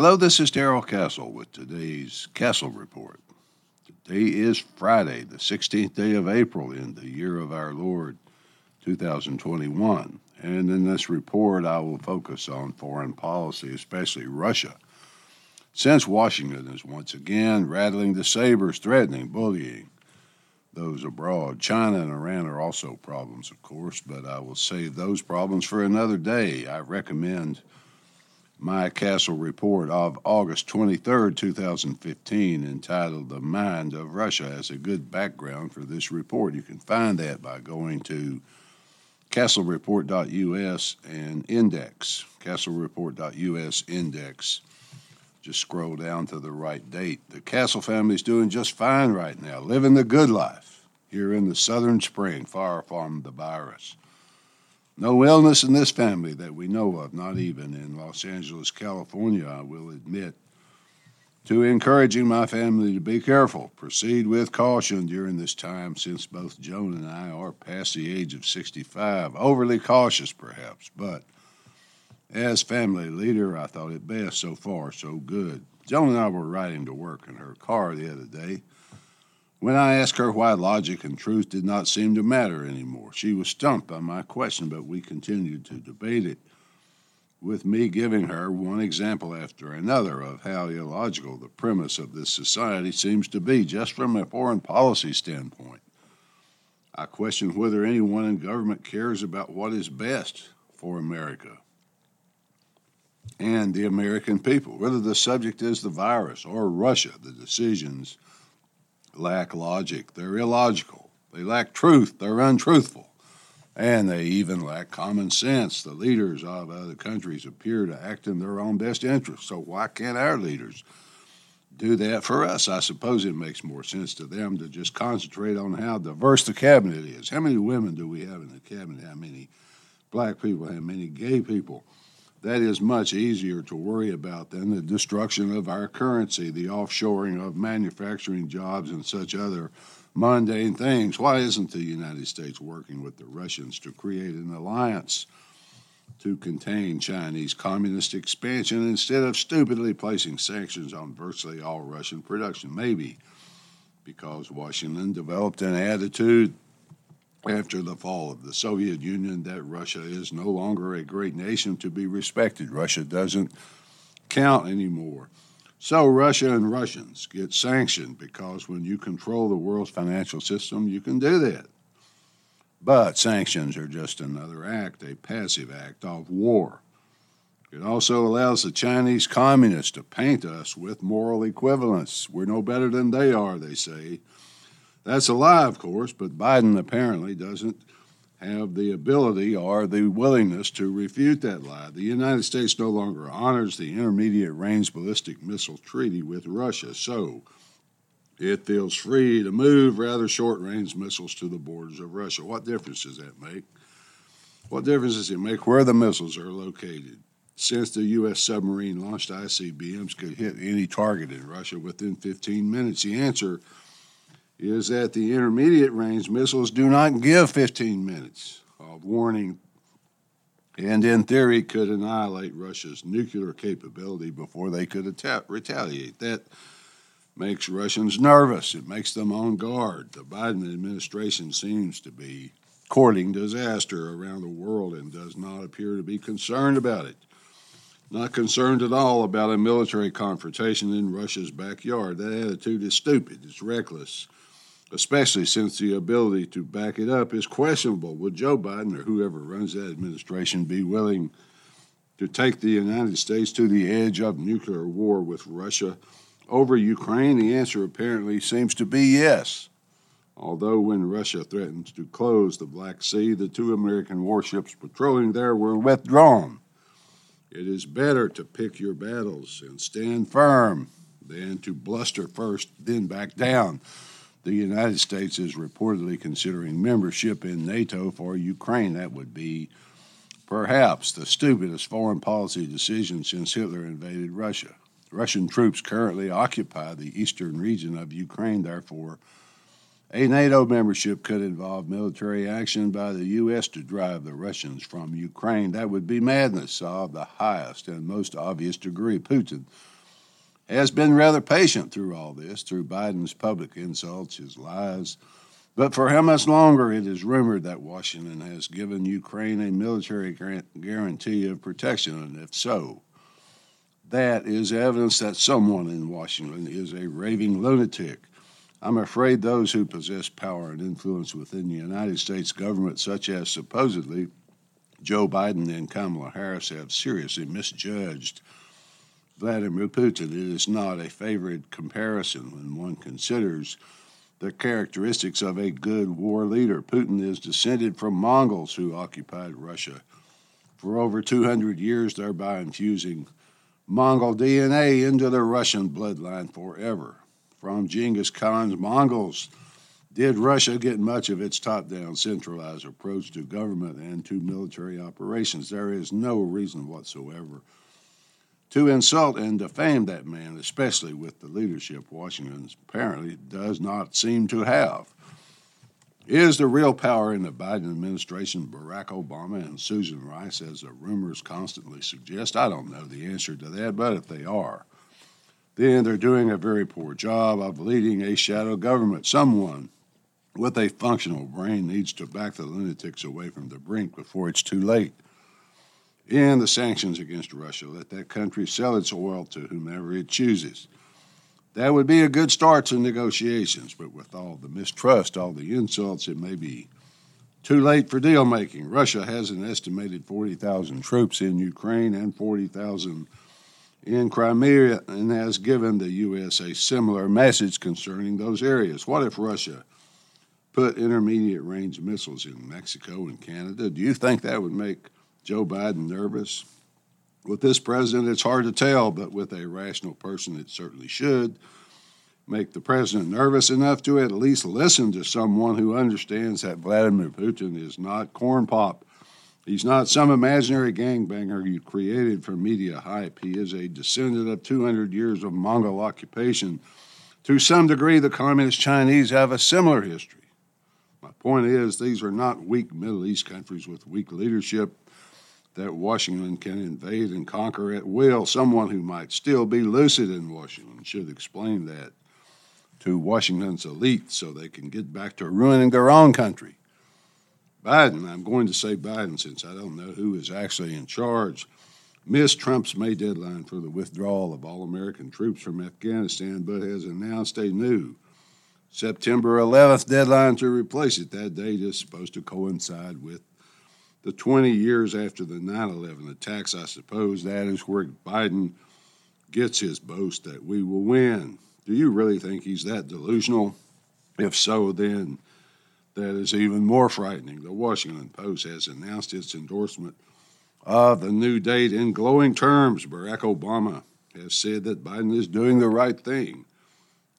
Hello, this is Darrell Castle with today's Castle Report. Today is Friday, the 16th day of April in the year of our Lord 2021. And in this report, I will focus on foreign policy, especially Russia. Since Washington is once again rattling the sabers, threatening, bullying those abroad, China and Iran are also problems, of course, but I will save those problems for another day. I recommend my Castle report of August 23, 2015, entitled The Mind of Russia, as a good background for this report. You can find that by going to castlereport.us and index, castlereport.us index. Just scroll down to the right date. The Castle family is doing just fine right now, living the good life here in the southern spring, far from the virus. No illness in this family that we know of, not even in Los Angeles, California, I will admit. To encouraging my family to be careful, proceed with caution during this time since both Joan and I are past the age of 65. Overly cautious, perhaps, but as family leader, I thought it best. So far, so good. Joan and I were riding to work in her car the other day when I asked her why logic and truth did not seem to matter anymore, she was stumped by my question, but we continued to debate it, with me giving her one example after another of how illogical the premise of this society seems to be, just from a foreign policy standpoint. I question whether anyone in government cares about what is best for America and the American people, whether the subject is the virus or Russia, the decisions lack logic. They're illogical. They lack truth. They're untruthful. And they even lack common sense. The leaders of other countries appear to act in their own best interest. So why can't our leaders do that for us? I suppose it makes more sense to them to just concentrate on how diverse the cabinet is. How many women do we have in the cabinet? How many black people? How many gay people? That is much easier to worry about than the destruction of our currency, the offshoring of manufacturing jobs, and such other mundane things. Why isn't the United States working with the Russians to create an alliance to contain Chinese communist expansion instead of stupidly placing sanctions on virtually all Russian production? Maybe because Washington developed an attitude after the fall of the Soviet Union that Russia is no longer a great nation to be respected. Russia doesn't count anymore. So Russia and Russians get sanctioned because when you control the world's financial system, you can do that. But sanctions are just another act, a passive act of war. It also allows the Chinese communists to paint us with moral equivalence. We're no better than they are, they say. That's a lie, of course, but Biden apparently doesn't have the ability or the willingness to refute that lie. The United States no longer honors the Intermediate Range Ballistic Missile Treaty with Russia, so it feels free to move rather short range missiles to the borders of Russia. What difference does that make? What difference does it make where the missiles are located? Since the U.S. submarine launched ICBMs could hit any target in Russia within 15 minutes, the answer is that the intermediate range missiles do not give 15 minutes of warning and in theory could annihilate Russia's nuclear capability before they could atta- retaliate. That makes Russians nervous. It makes them on guard. The Biden administration seems to be courting disaster around the world and does not appear to be concerned about it. Not concerned at all about a military confrontation in Russia's backyard. That attitude is stupid. It's reckless especially since the ability to back it up is questionable. Would Joe Biden or whoever runs that administration be willing to take the United States to the edge of nuclear war with Russia over Ukraine? The answer apparently seems to be yes. Although, when Russia threatened to close the Black Sea, the two American warships patrolling there were withdrawn. It is better to pick your battles and stand firm than to bluster first, then back down the United States is reportedly considering membership in NATO for Ukraine. That would be perhaps the stupidest foreign policy decision since Hitler invaded Russia. Russian troops currently occupy the eastern region of Ukraine, therefore, A NATO membership could involve military action by the U.S. to drive the Russians from Ukraine. That would be madness of the highest and most obvious degree. Putin has been rather patient through all this, through Biden's public insults, his lies. But for how much longer it is rumored that Washington has given Ukraine a military guarantee of protection, and if so, that is evidence that someone in Washington is a raving lunatic I'm afraid those who possess power and influence within the United States government, such as supposedly Joe Biden and Kamala Harris, have seriously misjudged Vladimir Putin. It is not a favorite comparison when one considers the characteristics of a good war leader. Putin is descended from Mongols who occupied Russia for over 200 years, thereby infusing Mongol DNA into the Russian bloodline forever from Genghis Khan's Mongols. Did Russia get much of its top down centralized approach to government and to military operations? There is no reason whatsoever to insult and defame that man, especially with the leadership Washington apparently does not seem to have. Is the real power in the Biden administration Barack Obama and Susan Rice, as the rumors constantly suggest? I don't know the answer to that, but if they are, then they're doing a very poor job of leading a shadow government. Someone with a functional brain needs to back the lunatics away from the brink before it's too late. And the sanctions against Russia, let that country sell its oil to whomever it chooses. That would be a good start to negotiations, but with all the mistrust, all the insults, it may be too late for deal making. Russia has an estimated 40,000 troops in Ukraine and 40,000 in Crimea and has given the U.S. a similar message concerning those areas. What if Russia put intermediate range missiles in Mexico and Canada? Do you think that would make Joe Biden nervous? With this president, it's hard to tell, but with a rational person, it certainly should make the president nervous enough to at least listen to someone who understands that Vladimir Putin is not corn pop He's not some imaginary gangbanger you created for media hype. He is a descendant of 200 years of Mongol occupation. To some degree, the Communist Chinese have a similar history. My point is, these are not weak Middle East countries with weak leadership that Washington can invade and conquer at will. Someone who might still be lucid in Washington should explain that to Washington's elite so they can get back to ruining their own country. Biden, I'm going to say Biden since I don't know who is actually in charge, missed Trump's May deadline for the withdrawal of all American troops from Afghanistan, but has announced a new September 11th deadline to replace it. That date is supposed to coincide with the 20 years after the 9 11 attacks. I suppose that is where Biden gets his boast that we will win. Do you really think he's that delusional? If so, then that is even more frightening. The Washington Post has announced its endorsement of the new date in glowing terms. Barack Obama has said that Biden is doing the right thing.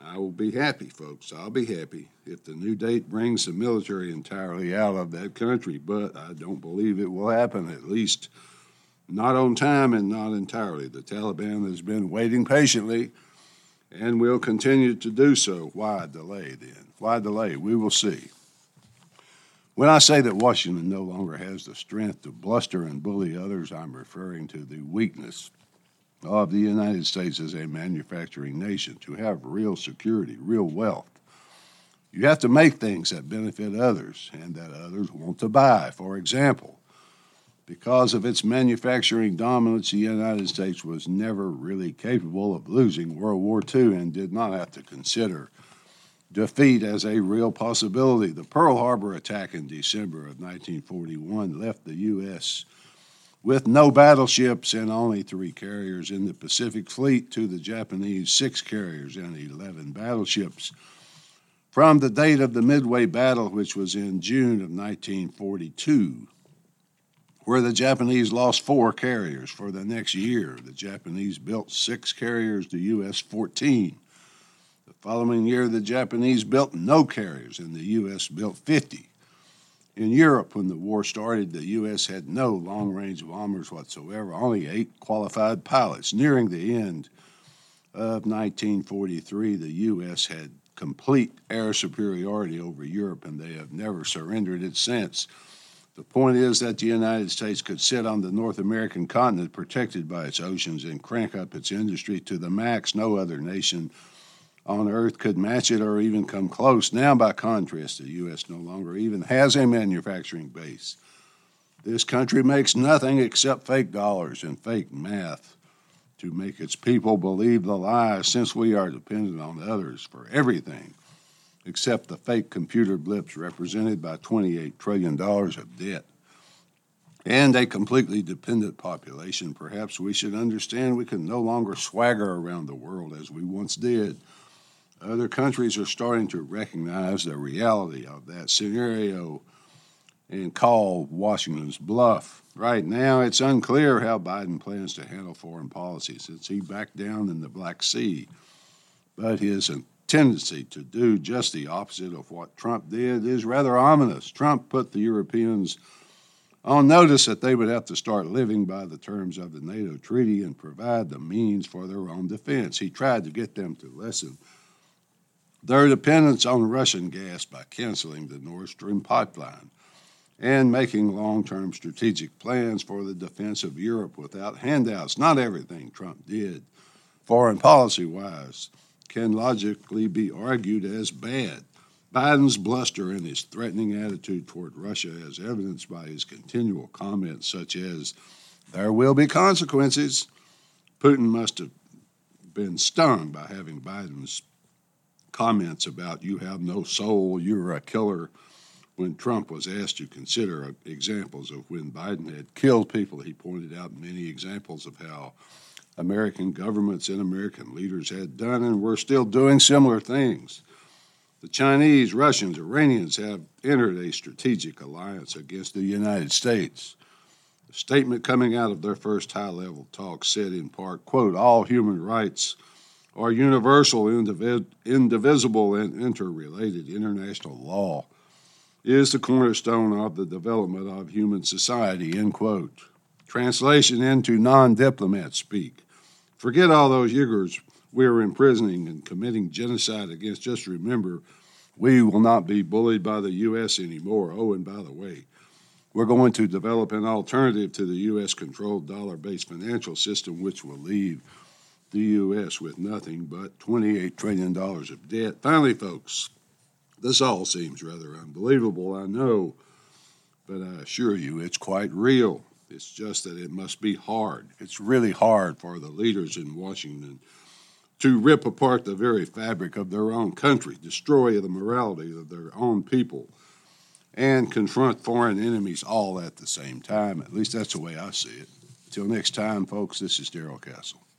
I will be happy, folks. I'll be happy if the new date brings the military entirely out of that country, but I don't believe it will happen, at least not on time and not entirely. The Taliban has been waiting patiently and will continue to do so. Why delay then? Why delay? We will see. When I say that Washington no longer has the strength to bluster and bully others, I'm referring to the weakness of the United States as a manufacturing nation to have real security, real wealth. You have to make things that benefit others and that others want to buy. For example, because of its manufacturing dominance, the United States was never really capable of losing World War II and did not have to consider defeat as a real possibility. The Pearl Harbor attack in December of 1941 left the U.S. with no battleships and only three carriers in the Pacific Fleet to the Japanese six carriers and 11 battleships. From the date of the Midway Battle, which was in June of 1942, where the Japanese lost four carriers for the next year, the Japanese built six carriers, the U.S. 14. The Following year, the Japanese built no carriers, and the U.S. built 50. In Europe, when the war started, the U.S. had no long range bombers whatsoever, only eight qualified pilots. Nearing the end of 1943, the U.S. had complete air superiority over Europe, and they have never surrendered it since. The point is that the United States could sit on the North American continent protected by its oceans and crank up its industry to the max. No other nation on earth could match it or even come close. Now, by contrast, the U.S. no longer even has a manufacturing base. This country makes nothing except fake dollars and fake math to make its people believe the lies since we are dependent on others for everything except the fake computer blips represented by $28 trillion of debt. And a completely dependent population, perhaps we should understand we can no longer swagger around the world as we once did. Other countries are starting to recognize the reality of that scenario and call Washington's bluff. Right now, it's unclear how Biden plans to handle foreign policy since he backed down in the Black Sea. But his tendency to do just the opposite of what Trump did is rather ominous. Trump put the Europeans on notice that they would have to start living by the terms of the NATO treaty and provide the means for their own defense. He tried to get them to lessen their dependence on Russian gas by canceling the Nord Stream pipeline and making long term strategic plans for the defense of Europe without handouts. Not everything Trump did, foreign policy wise, can logically be argued as bad. Biden's bluster and his threatening attitude toward Russia, as evidenced by his continual comments such as, there will be consequences. Putin must have been stung by having Biden's comments about, you have no soul, you're a killer. When Trump was asked to consider examples of when Biden had killed people, he pointed out many examples of how American governments and American leaders had done and were still doing similar things. The Chinese, Russians, Iranians have entered a strategic alliance against the United States. The statement coming out of their first high level talk said in part, quote, all human rights are universal, indivisible, and interrelated. International law is the cornerstone of the development of human society, end quote. Translation into non diplomat speak. Forget all those Uyghurs we are imprisoning and committing genocide against. Just remember, we will not be bullied by the U.S. anymore. Oh, and by the way, we're going to develop an alternative to the U.S. controlled dollar based financial system, which will leave the U.S. with nothing but $28 trillion of debt. Finally, folks, this all seems rather unbelievable, I know, but I assure you it's quite real. It's just that it must be hard. It's really hard for the leaders in Washington to rip apart the very fabric of their own country, destroy the morality of their own people, and confront foreign enemies all at the same time. At least that's the way I see it. Until next time, folks, this is Darrell Castle.